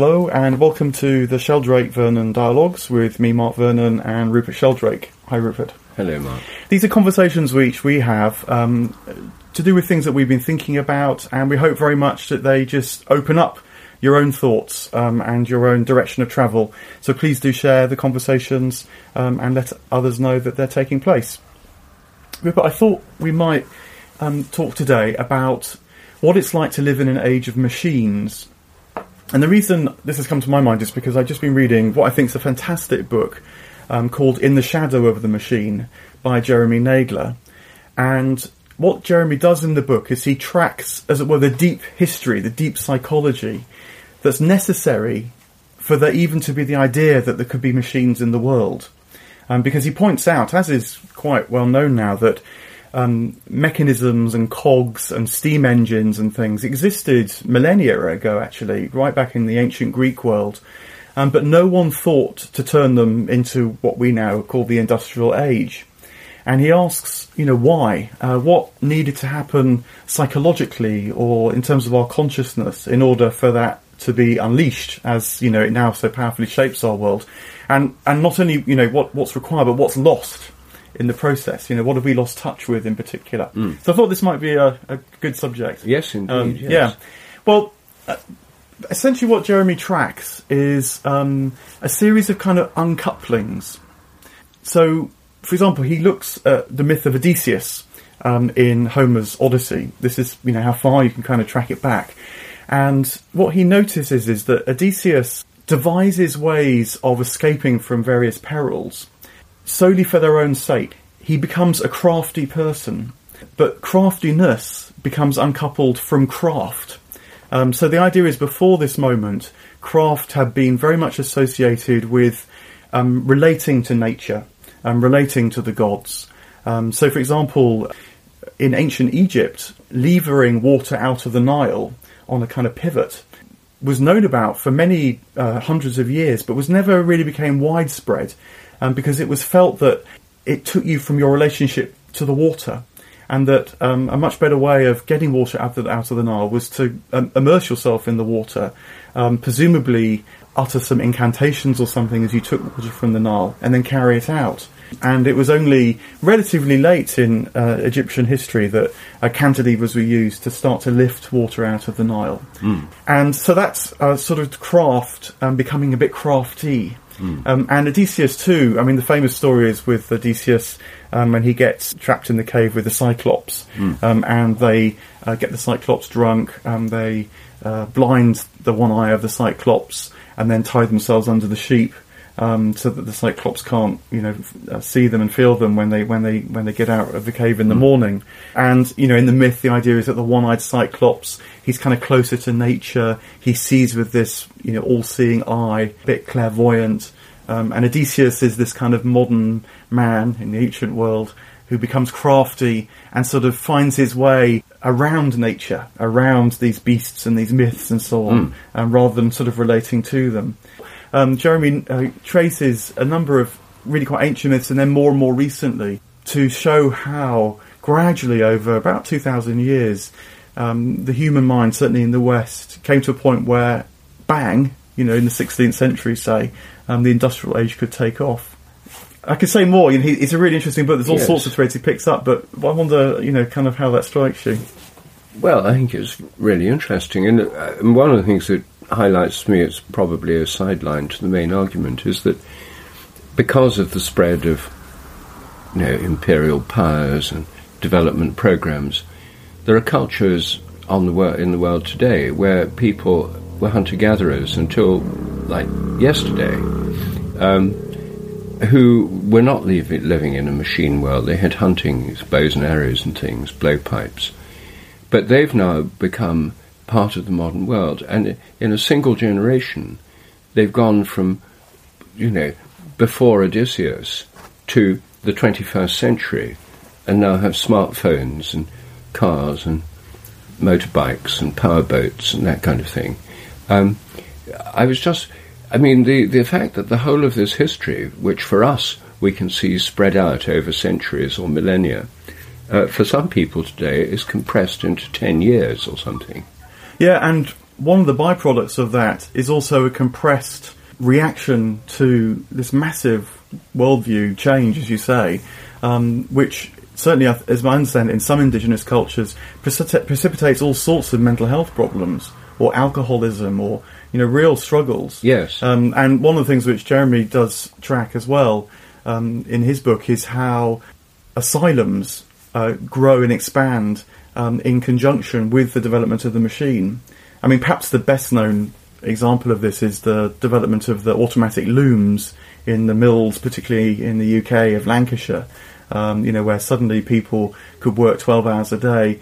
Hello, and welcome to the Sheldrake Vernon Dialogues with me, Mark Vernon, and Rupert Sheldrake. Hi, Rupert. Hello, Mark. These are conversations which we have um, to do with things that we've been thinking about, and we hope very much that they just open up your own thoughts um, and your own direction of travel. So please do share the conversations um, and let others know that they're taking place. Rupert, I thought we might um, talk today about what it's like to live in an age of machines. And the reason this has come to my mind is because I've just been reading what I think is a fantastic book um, called In the Shadow of the Machine by Jeremy Naydler. And what Jeremy does in the book is he tracks, as it were, the deep history, the deep psychology that's necessary for there even to be the idea that there could be machines in the world. Um, because he points out, as is quite well known now, that um, mechanisms and cogs and steam engines and things existed millennia ago, actually, right back in the ancient Greek world. Um, but no one thought to turn them into what we now call the industrial age. And he asks, you know, why? Uh, what needed to happen psychologically or in terms of our consciousness in order for that to be unleashed as, you know, it now so powerfully shapes our world? And, and not only, you know, what, what's required, but what's lost in the process? You know, what have we lost touch with in particular? Mm. So I thought this might be a, a good subject. Yes, indeed. Um, yes. Yeah. Well, uh, essentially, what Jeremy tracks is um, a series of kind of uncouplings. So, for example, he looks at the myth of Odysseus um, in Homer's Odyssey. This is, you know, how far you can kind of track it back. And what he notices is that Odysseus devises ways of escaping from various perils solely for their own sake. He becomes a crafty person, but craftiness becomes uncoupled from craft. Um, so the idea is before this moment, craft had been very much associated with um, relating to nature, and relating to the gods. Um, so, for example, in ancient Egypt, levering water out of the Nile on a kind of pivot was known about for many uh, hundreds of years, but was never really became widespread um, because it was felt that it took you from your relationship to the water. And that um, a much better way of getting water out of, the, out of the Nile was to um, immerse yourself in the water, um, presumably utter some incantations or something as you took water from the Nile, and then carry it out. And it was only relatively late in uh, Egyptian history that uh, cantilevers were used to start to lift water out of the Nile. And so that's uh, sort of craft um, becoming a bit crafty. Um, and Odysseus too. I mean, the famous story is with Odysseus um, when he gets trapped in the cave with the Cyclops, um, and they uh, get the Cyclops drunk. Um, they uh, blind the one eye of the Cyclops, and then tie themselves under the sheep. Um, so that the Cyclops can't, you know, f- uh, see them and feel them when they when they when they get out of the cave in the morning. And you know, in the myth, the idea is that the one-eyed Cyclops, he's kind of closer to nature. He sees with this, you know, all-seeing eye, a bit clairvoyant. Um, and Odysseus is this kind of modern man in the ancient world who becomes crafty and sort of finds his way around nature, around these beasts and these myths and so on, um, rather than sort of relating to them. Um, Jeremy uh, traces a number of really quite ancient myths and then more and more recently to show how gradually over about 2,000 years um, the human mind, certainly in the West, came to a point where bang, you know, in the 16th century, say, um, the industrial age could take off. I could say more. You know, he, it's a really interesting book. There's all Yes. sorts of threads he picks up, but I wonder, you know, kind of how that strikes you. Well, I think it's really interesting, and, uh, and one of the things that highlights to me, it's probably a sideline to the main argument, is that because of the spread of you know imperial powers and development programs, there are cultures on the wor- in the world today where people were hunter gatherers until like yesterday. Um, who were not liv- living in a machine world. They had hunting, bows and arrows and things, blowpipes. But they've now become part of the modern world. And in a single generation, they've gone from, you know, before Odysseus to the 21st century and now have smartphones and cars and motorbikes and powerboats and that kind of thing. Um, I was just, I mean, the, the fact that the whole of this history, which for us we can see spread out over centuries or millennia, uh, for some people today is compressed into 10 years or something. Yeah, and one of the byproducts of that is also a compressed reaction to this massive worldview change, as you say, um, which certainly, as I understand, in some indigenous cultures, precipita- precipitates all sorts of mental health problems, or alcoholism, or you know, real struggles. Yes. Um, and one of the things which Jeremy does track as well um, in his book is how asylums uh, grow and expand um, in conjunction with the development of the machine. I mean, perhaps the best known example of this is the development of the automatic looms in the mills, particularly in the UK of Lancashire. Um, you know, where suddenly people could work 12 hours a day,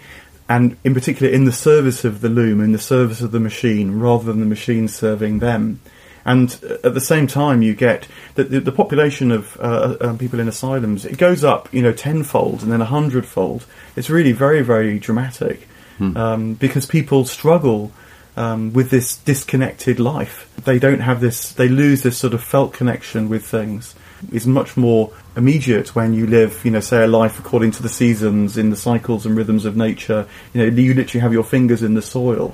and in particular in the service of the loom, in the service of the machine, rather than the machine serving them. And at the same time, you get that the, the, population of uh, um, people in asylums it goes up, you know, tenfold and then a hundredfold. It's really very, very dramatic hmm. um, because people struggle um, with this disconnected life. They don't have this. They lose this sort of felt connection with things. It's much more immediate when you live, you know, say a life according to the seasons, in the cycles and rhythms of nature. You know, you literally have your fingers in the soil.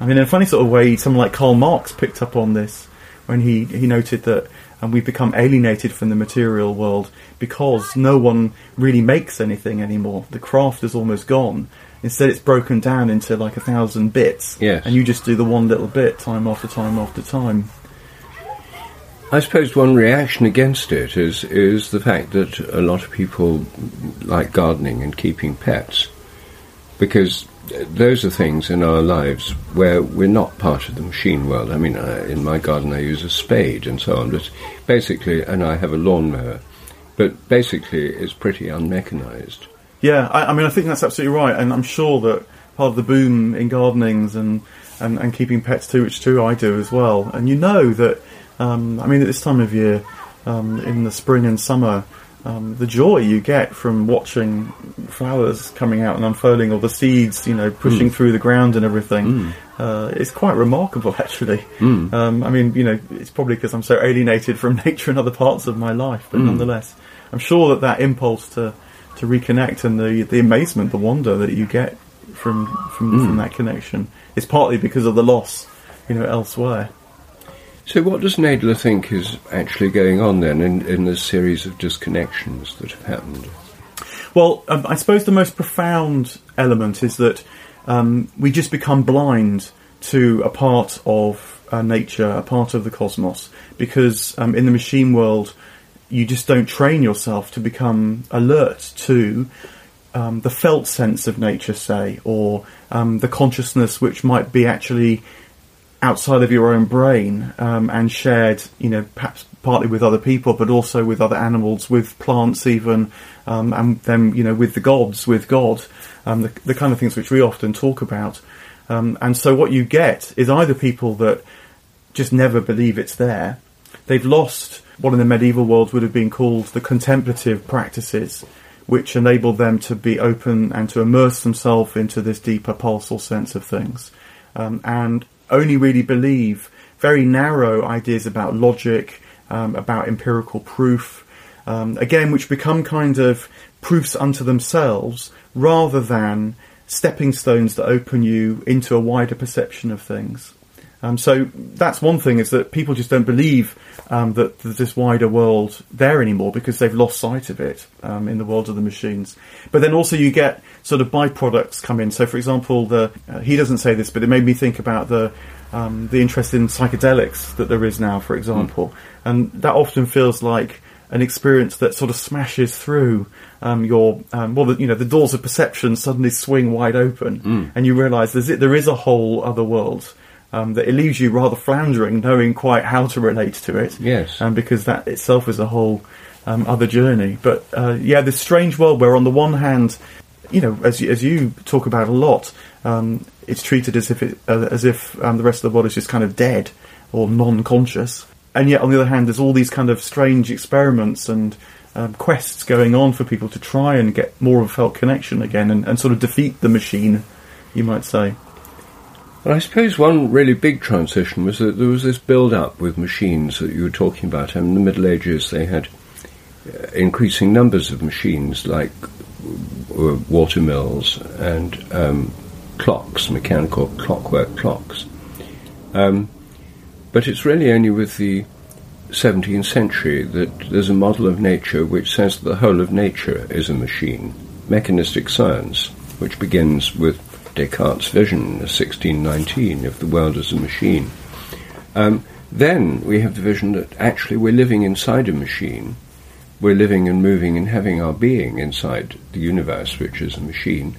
I mean, in a funny sort of way, someone like Karl Marx picked up on this when he, he noted that and we've become alienated from the material world because no one really makes anything anymore. The craft is almost gone. Instead, it's broken down into like a thousand bits, yes. and you just do the one little bit time after time after time. I suppose one reaction against it is is the fact that a lot of people like gardening and keeping pets because those are things in our lives where we're not part of the machine world. I mean, uh, in my garden I use a spade and so on, but basically, and I have a lawnmower, but basically it's pretty unmechanized. Yeah, I, I, mean, I think that's absolutely right, and I'm sure that part of the boom in gardenings and, and, and keeping pets too, which too I do as well. And you know that, um, I mean, at this time of year, um, in the spring and summer, um, the joy you get from watching flowers coming out and unfurling, or the seeds, you know, pushing mm. through the ground and everything, mm. uh, is quite remarkable, actually. Mm. Um, I mean, you know, it's probably because I'm so alienated from nature and other parts of my life, but hmm. nonetheless, I'm sure that that impulse to to reconnect and the the amazement, the wonder that you get from from, from hmm. that connection is partly because of the loss, you know, elsewhere. So, what does Naydler think is actually going on then in, in this series of disconnections that have happened? Well, um, I suppose the most profound element is that um, we just become blind to a part of uh, nature, a part of the cosmos, because um, in the machine world, you just don't train yourself to become alert to um, the felt sense of nature, say, or um, the consciousness which might be actually outside of your own brain um, and shared, you know, perhaps partly with other people, but also with other animals, with plants even, um, and then, you know, with the gods, with God, um, the, the, kind of things which we often talk about. Um, and so what you get is either people that just never believe it's there, they've lost what in the medieval world would have been called the contemplative practices, which enabled them to be open and to immerse themselves into this deeper pulsal sense of things. Um, and only really believe very narrow ideas about logic, um, about empirical proof, um, again, which become kind of proofs unto themselves rather than stepping stones that open you into a wider perception of things. Um, so that's one thing is that people just don't believe um, that there's this wider world there anymore because they've lost sight of it um, in the world of the machines. But then also you get sort of byproducts come in. So for example, the uh, he doesn't say this, but it made me think about the um, the interest in psychedelics that there is now, for example, mm. and that often feels like an experience that sort of smashes through um, your um, well, the, you know, the doors of perception suddenly swing wide open, mm. and you realise there is a whole other world um, that it leaves you rather floundering, knowing quite how to relate to it. Yes, um, because that itself is a whole um, other journey. But uh, yeah, this strange world where, on the one hand, you know, as you, as you talk about a lot, um, it's treated as if it, uh, as if um, the rest of the world is just kind of dead or non-conscious, and yet on the other hand, there's all these kind of strange experiments and um, quests going on for people to try and get more of a felt connection again and, and sort of defeat the machine, you might say. Well, I suppose one really big transition was that there was this build-up with machines that you were talking about. And in the Middle Ages, they had uh, increasing numbers of machines like uh, water mills and um, clocks, mechanical clockwork clocks. Um, but it's really only with the 17th century that there's a model of nature which says that the whole of nature is a machine. Mechanistic science, which begins with Descartes' vision in 1619 of the world as a machine. Um, then we have the vision that actually we're living inside a machine. We're living and moving and having our being inside the universe, which is a machine,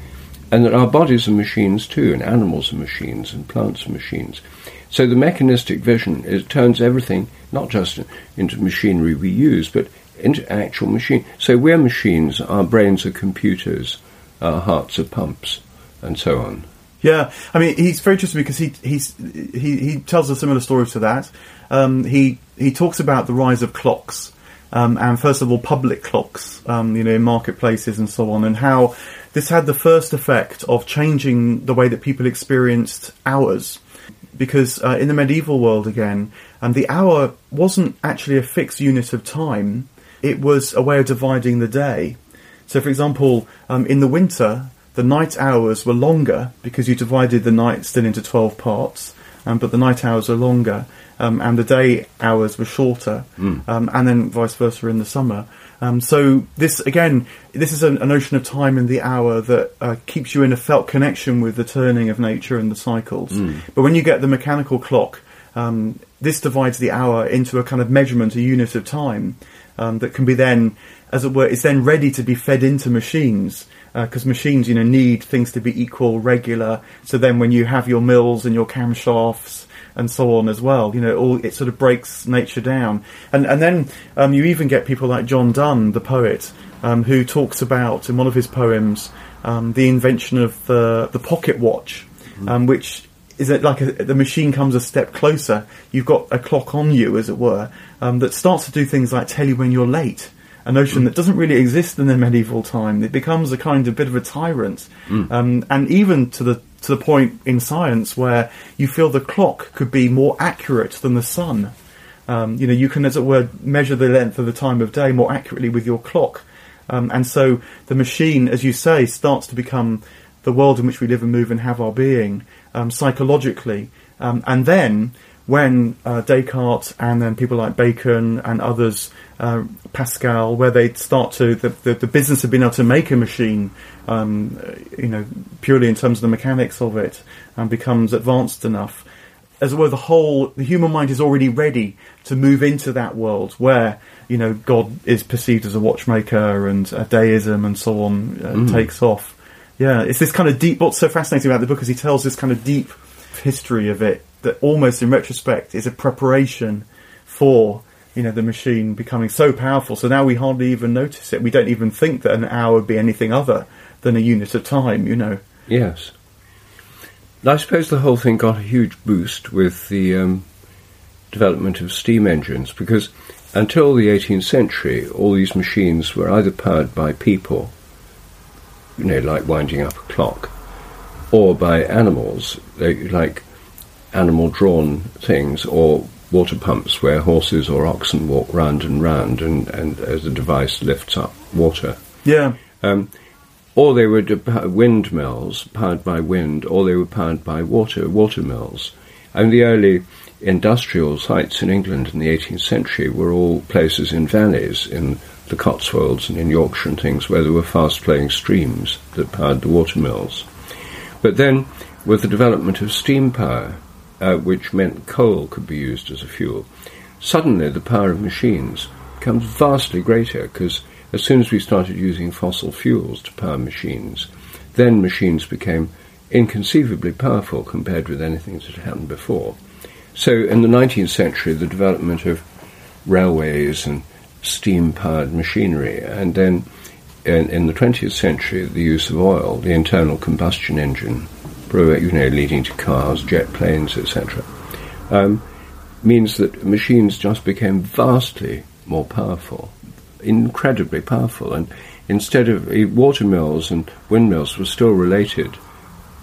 and that our bodies are machines too, and animals are machines, and plants are machines. So the mechanistic vision it turns everything not just into machinery we use, but into actual machine. So we're machines, our brains are computers, our hearts are pumps, and so on. Yeah, I mean, he's very interesting because he he's, he he tells a similar story to that. Um, he he talks about the rise of clocks, um, and first of all, public clocks, um, you know, in marketplaces and so on, and how this had the first effect of changing the way that people experienced hours. Because uh, in the medieval world, again, um, the hour wasn't actually a fixed unit of time; it was a way of dividing the day. So, for example, um, in the winter, the night hours were longer because you divided the night still into 12 parts, um, but the night hours are longer, um, and the day hours were shorter, Mm. um, and then vice versa in the summer. Um, so this again, this is a, a notion of time in the hour that uh, keeps you in a felt connection with the turning of nature and the cycles. Mm. But when you get the mechanical clock, um, this divides the hour into a kind of measurement, a unit of time um, that can be then, as it were, is then ready to be fed into machines because machines, you know, need things to be equal, regular. So then, when you have your mills and your camshafts and so on as well, you know, all it sort of breaks nature down. And and then um, you even get people like John Donne, the poet, um, who talks about in one of his poems um, the invention of the the pocket watch, um, which is it like a, the machine comes a step closer. You've got a clock on you, as it were, um, that starts to do things like tell you when you're late. A notion that doesn't really exist in the medieval time. It becomes a kind of bit of a tyrant, um, and even to the to the point in science where you feel the clock could be more accurate than the sun. Um, you know, you can, as it were, measure the length of the time of day more accurately with your clock. Um, and so the machine, as you say, starts to become the world in which we live and move and have our being um, psychologically. Um, and then when uh, Descartes and then people like Bacon and others, uh, Pascal, where they start to the, the, the business of being able to make a machine, um, you know, purely in terms of the mechanics of it, um, becomes advanced enough. As it were, the whole the human mind is already ready to move into that world where you know God is perceived as a watchmaker and a deism and so on uh, takes off. Yeah, it's this kind of deep. What's so fascinating about the book is he tells this kind of deep history of it that almost in retrospect is a preparation for you know the machine becoming so powerful. So now we hardly even notice it. We don't even think that an hour would be anything other than a unit of time. You know. Yes. I suppose the whole thing got a huge boost with the um, development of steam engines because until the 18th century, all these machines were either powered by people, you know, like winding up a clock, or by animals, like animal drawn things, or water pumps where horses or oxen walk round and round and, and as the device lifts up water. Yeah. Um, or they were de- windmills powered by wind, or they were powered by water, water mills. And the early industrial sites in England in the 18th century were all places in valleys, in the Cotswolds and in Yorkshire and things, where there were fast flowing streams that powered the water mills. But then, with the development of steam power, uh, which meant coal could be used as a fuel, suddenly the power of machines becomes vastly greater because as soon as we started using fossil fuels to power machines, then machines became inconceivably powerful compared with anything that had happened before. So in the 19th century, the development of railways and steam powered machinery, and then in, in the 20th century, the use of oil, the internal combustion engine, you know, leading to cars, jet planes, etc., um, means that machines just became vastly more powerful, incredibly powerful. And instead of eh, water mills and windmills were still related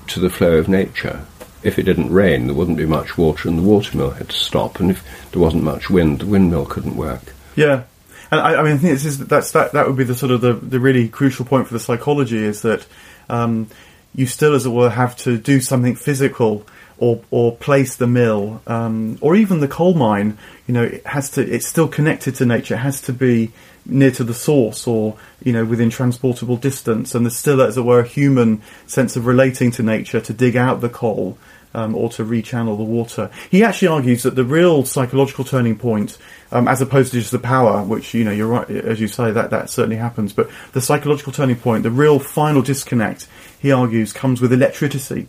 to the flow of nature. If it didn't rain, there wouldn't be much water, and the water mill had to stop. And if there wasn't much wind, the windmill couldn't work. Yeah, and I, I mean, I think this is that's that that would be the sort of the, the really crucial point for the psychology is that um, you still, as it were, have to do something physical or or place the mill, um, or even the coal mine. You know, it has to. It's still connected to nature. It has to be near to the source, or you know, within transportable distance. And there's still, as it were, a human sense of relating to nature to dig out the coal. Um, or to rechannel the water. He actually argues that the real psychological turning point, um, as opposed to just the power, which you know you're right, as you say that that certainly happens, but the psychological turning point, the real final disconnect, he argues, comes with electricity.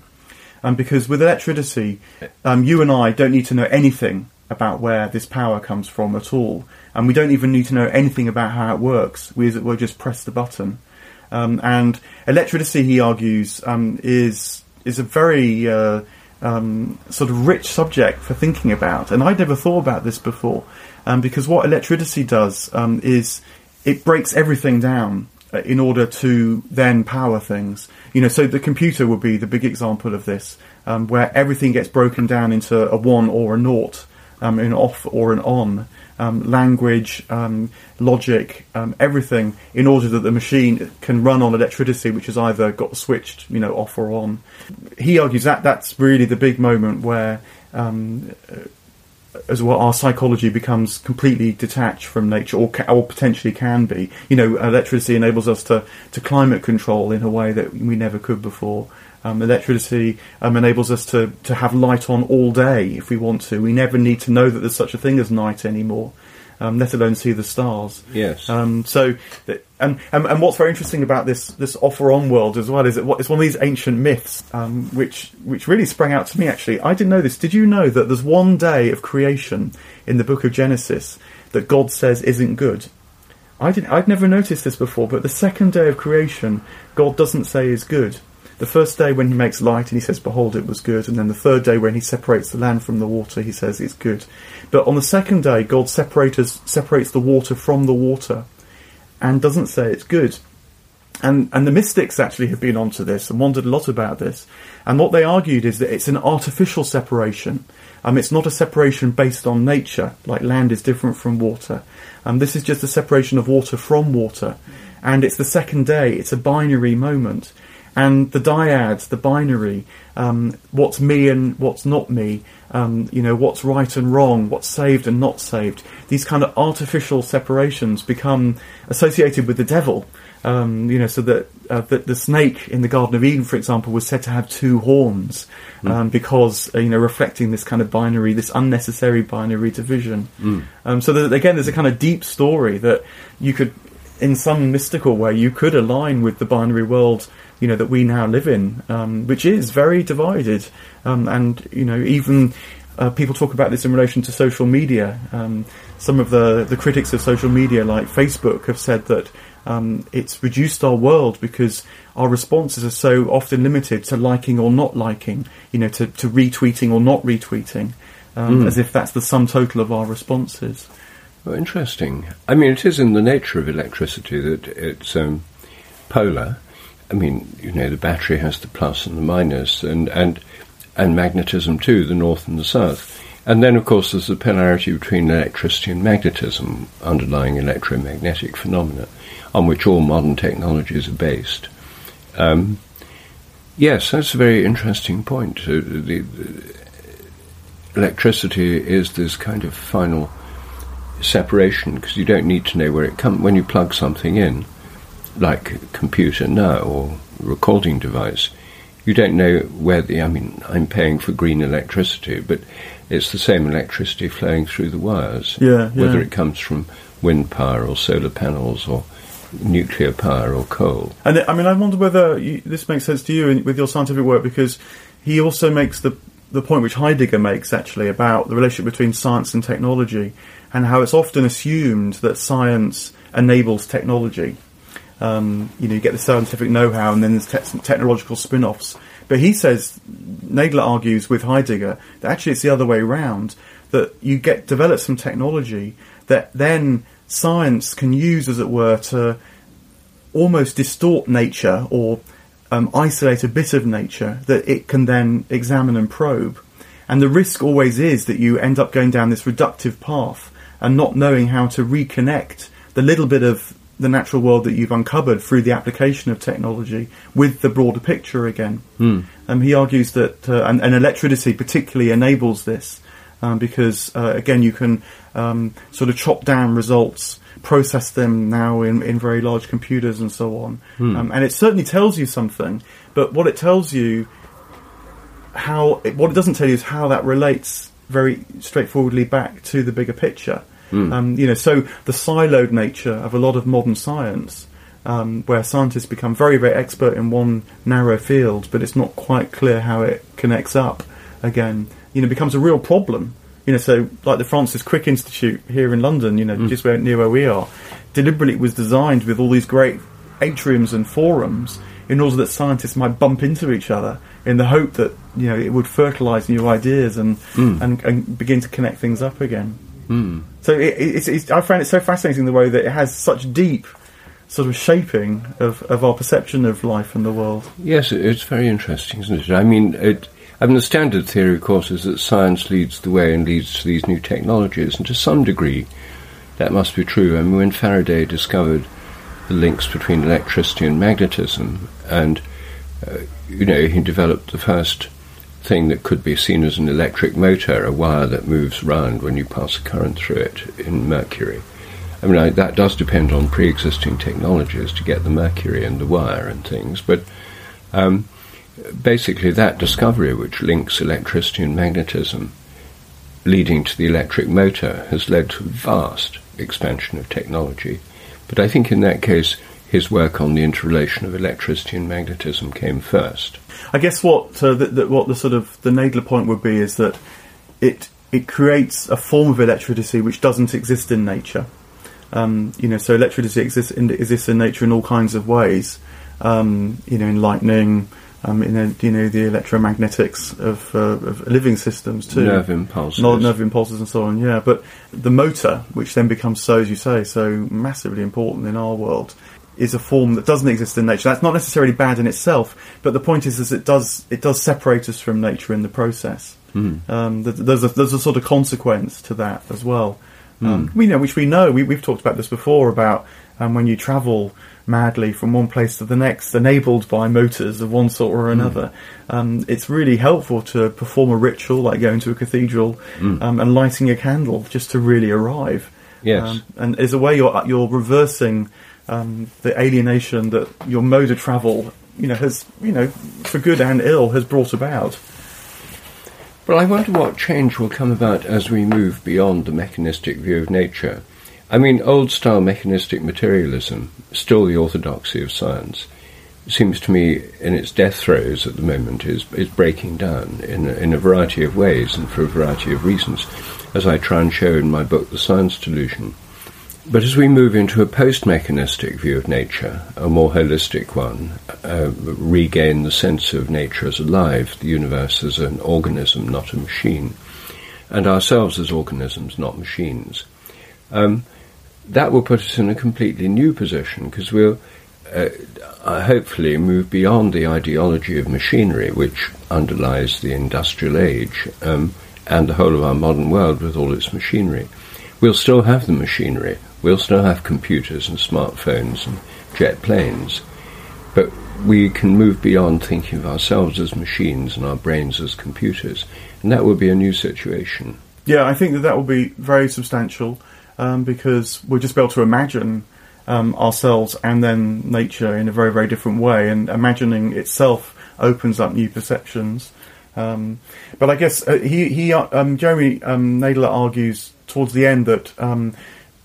Um, because with electricity, um, you and I don't need to know anything about where this power comes from at all, and we don't even need to know anything about how it works. We, as it were, just press the button. Um, and electricity, he argues, um, is is a very uh, um, sort of rich subject for thinking about. And I'd never thought about this before, um, because what electricity does is it breaks everything down uh, in order to then power things. You know, so the computer would be the big example of this, um, where everything gets broken down into a one or a naught, um, an off or an on, um, language, um, logic, um, everything, in order that the machine can run on electricity, which has either got switched, you know, off or on. He argues that that's really the big moment where um, as well, our psychology becomes completely detached from nature, or, ca- or potentially can be. You know, electricity enables us to, to climate control in a way that we never could before. Um, electricity um, enables us to, to have light on all day if we want to. We never need to know that there's such a thing as night anymore um, let alone see the stars. Yes. Um, so, and, and and what's very interesting about this this off or on world as well is that it's one of these ancient myths, um, which which really sprang out to me. Actually, I didn't know this. Did you know that there's one day of creation in the Book of Genesis that God says isn't good? I didn't. I'd never noticed this before, but the second day of creation, God doesn't say is good. The first day when he makes light and he says, Behold, it was good. And then the third day when he separates the land from the water, he says, It's good. But on the second day, God separates, separates the water from the water and doesn't say it's good. And, and the mystics actually have been onto this and wondered a lot about this. And what they argued is that it's an artificial separation. Um, it's not a separation based on nature, like land is different from water. Um, this is just a separation of water from water. And it's the second day, it's a binary moment and the dyads, the binary, um, what's me and what's not me, um, you know, what's right and wrong, what's saved and not saved. These kind of artificial separations become associated with the devil. Um, you know, so that, uh, that the snake in the Garden of Eden, for example, was said to have two horns mm. because uh, you know reflecting this kind of binary, this unnecessary binary division. Mm. so that, again, there's a kind of deep story that you could, in some mystical way, you could align with the binary world you know that we now live in, um, which is very divided, um, and you know even uh, people talk about this in relation to social media. Um, some of the the critics of social media, like Facebook, have said that um, it's reduced our world because our responses are so often limited to liking or not liking, you know, to, to retweeting or not retweeting, mm. as if that's the sum total of our responses. Well, interesting. I mean, it is in the nature of electricity that it's um, polar, I mean, you know, the battery has the plus and the minus, and and and magnetism too, the north and the south. And then, of course, there's the polarity between electricity and magnetism, underlying electromagnetic phenomena, on which all modern technologies are based. Um, yes, that's a very interesting point. Uh, the, the electricity is this kind of final separation because you don't need to know where it comes when you plug something in like a computer now or recording device, you don't know where the. I mean, I'm paying for green electricity, but it's the same electricity flowing through the wires. Yeah, yeah. Whether it comes from wind power or solar panels or nuclear power or coal. And I mean, I wonder whether you, this makes sense to you in, with your scientific work because he also makes the the point which Heidegger makes actually about the relationship between science and technology and how it's often assumed that science enables technology. Um, you know, you get the scientific know-how, and then there's te- technological spin-offs. But he says, Naydler argues with Heidegger that actually it's the other way around. That you get develop some technology that then science can use, as it were, to almost distort nature or um, isolate a bit of nature that it can then examine and probe. And the risk always is that you end up going down this reductive path and not knowing how to reconnect the little bit of the natural world that you've uncovered through the application of technology with the broader picture again. Mm. Um, he argues that, uh, and, and, electricity particularly enables this um, because, uh, again, you can um, sort of chop down results, process them now in, in very large computers and so on. Mm. and it certainly tells you something, but what it tells you, how it, what it doesn't tell you is how that relates very straightforwardly back to the bigger picture. Mm. Um, you know, so the siloed nature of a lot of modern science, um, where scientists become very, very expert in one narrow field, but it's not quite clear how it connects up again, you know, becomes a real problem. You know, so like the Francis Crick Institute here in London, you know, mm. just where, near where we are, deliberately was designed with all these great atriums and forums in order that scientists might bump into each other in the hope that you know it would fertilise new ideas and, mm. and and begin to connect things up again. Mm. So it, it's, it's, I find it so fascinating the way that it has such deep sort of shaping of, of our perception of life and the world. Yes, it's very interesting, isn't it? I mean, it, I mean, the standard theory, of course, is that science leads the way and leads to these new technologies, and to some degree, that must be true. I mean, when Faraday discovered the links between electricity and magnetism, and uh, you know, he developed the first thing that could be seen as an electric motor, a wire that moves round when you pass a current through it in mercury. I mean, I, that does depend on pre-existing technologies to get the mercury and the wire and things, but um, basically that discovery, which links electricity and magnetism, leading to the electric motor, has led to vast expansion of technology. But I think in that case, his work on the interrelation of electricity and magnetism came first. I guess what uh, the, the, what the sort of the Naydler point would be is that it it creates a form of electricity which doesn't exist in nature. Um, you know, so electricity exists in, exists in nature in all kinds of ways. Um, you know, in lightning, um, in the, you know the electromagnetics of, uh, of living systems too, nerve impulses, nerve impulses, and so on. Yeah, but the motor, which then becomes so, as you say, so massively important in our world, is a form that doesn't exist in nature. That's not necessarily bad in itself, but the point is, is it does it does separate us from nature in the process. Mm. Um, there's a there's a sort of consequence to that as well. Mm. Um, we know, which we know. We, have talked about this before about um, when you travel madly from one place to the next, enabled by motors of one sort or another. Mm. it's really helpful to perform a ritual like going to a cathedral hmm. um, and lighting a candle just to really arrive. Yes, um, and as a way you're you're reversing um, the alienation that your mode of travel, you know, has, you know, for good and ill, has brought about. Well, I wonder what change will come about as we move beyond the mechanistic view of nature. I mean, old style mechanistic materialism, still the orthodoxy of science, seems to me in its death throes at the moment is, is breaking down in in a variety of ways and for a variety of reasons, as I try and show in my book, The Science Delusion. But as we move into a post mechanistic view of nature, a more holistic one, uh, regain the sense of nature as alive, the universe as an organism, not a machine, and ourselves as organisms, not machines, um, that will put us in a completely new position because we'll uh, uh, hopefully move beyond the ideology of machinery which underlies the industrial age um, and the whole of our modern world with all its machinery. We'll still have the machinery, We'll still have computers and smartphones and jet planes, but we can move beyond thinking of ourselves as machines and our brains as computers, and that will be a new situation. Yeah, I think that that will be very substantial um, because we'll just be able to imagine um, ourselves and then nature in a very, very different way, and imagining itself opens up new perceptions. Um, but I guess uh, he, he uh, um, Jeremy um, Naydler argues towards the end that um,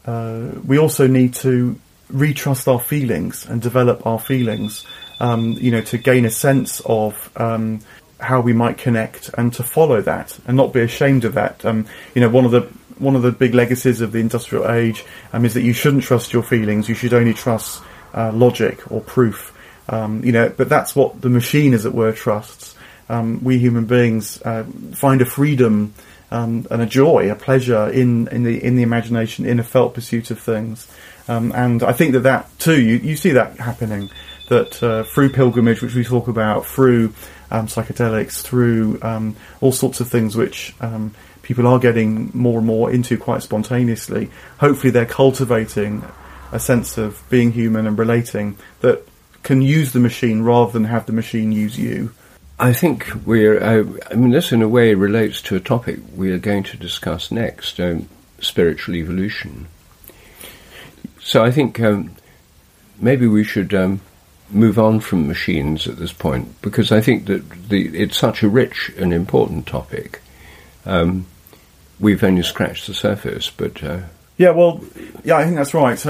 uh, we also need to retrust our feelings and develop our feelings, um, you know, to gain a sense of um, how we might connect and to follow that and not be ashamed of that. Um, you know, one of the one of the big legacies of the industrial age um, is that you shouldn't trust your feelings. You should only trust uh, logic or proof. Um, you know, but that's what the machine, as it were, trusts. Um, we human beings uh, find a freedom um, and a joy, a pleasure in, in the in the imagination, in a felt pursuit of things. Um, and I think that that too, you, you see that happening. That uh, through pilgrimage, which we talk about, through um, psychedelics, through um, all sorts of things which um, people are getting more and more into quite spontaneously. Hopefully, they're cultivating a sense of being human and relating that can use the machine rather than have the machine use you. I think we're. Uh, I mean, this in a way relates to a topic we are going to discuss next: um, spiritual evolution. So I think um, maybe we should um, move on from machines at this point because I think that the, it's such a rich and important topic. Um, we've only scratched the surface, but uh, yeah, well, yeah, I think that's right.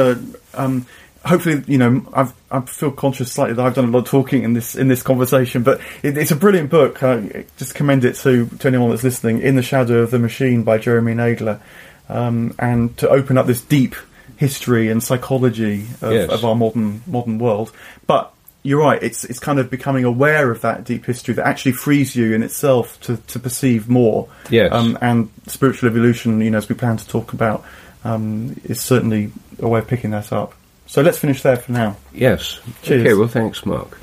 Um, hopefully, you know, I've, i feel conscious slightly that I've done a lot of talking in this in this conversation, but it, it's a brilliant book. Uh, just commend it to to anyone that's listening. In the Shadow of the Machine by Jeremy Naydler, um, and to open up this deep history and psychology of, Yes. of our modern modern world. But you're right; it's it's kind of becoming aware of that deep history that actually frees you in itself to, to perceive more. Yes. Um, and spiritual evolution, you know, as we plan to talk about, um, is certainly a way of picking that up. So let's finish there for now. yes. Cheers. Okay. Well, thanks, Mark.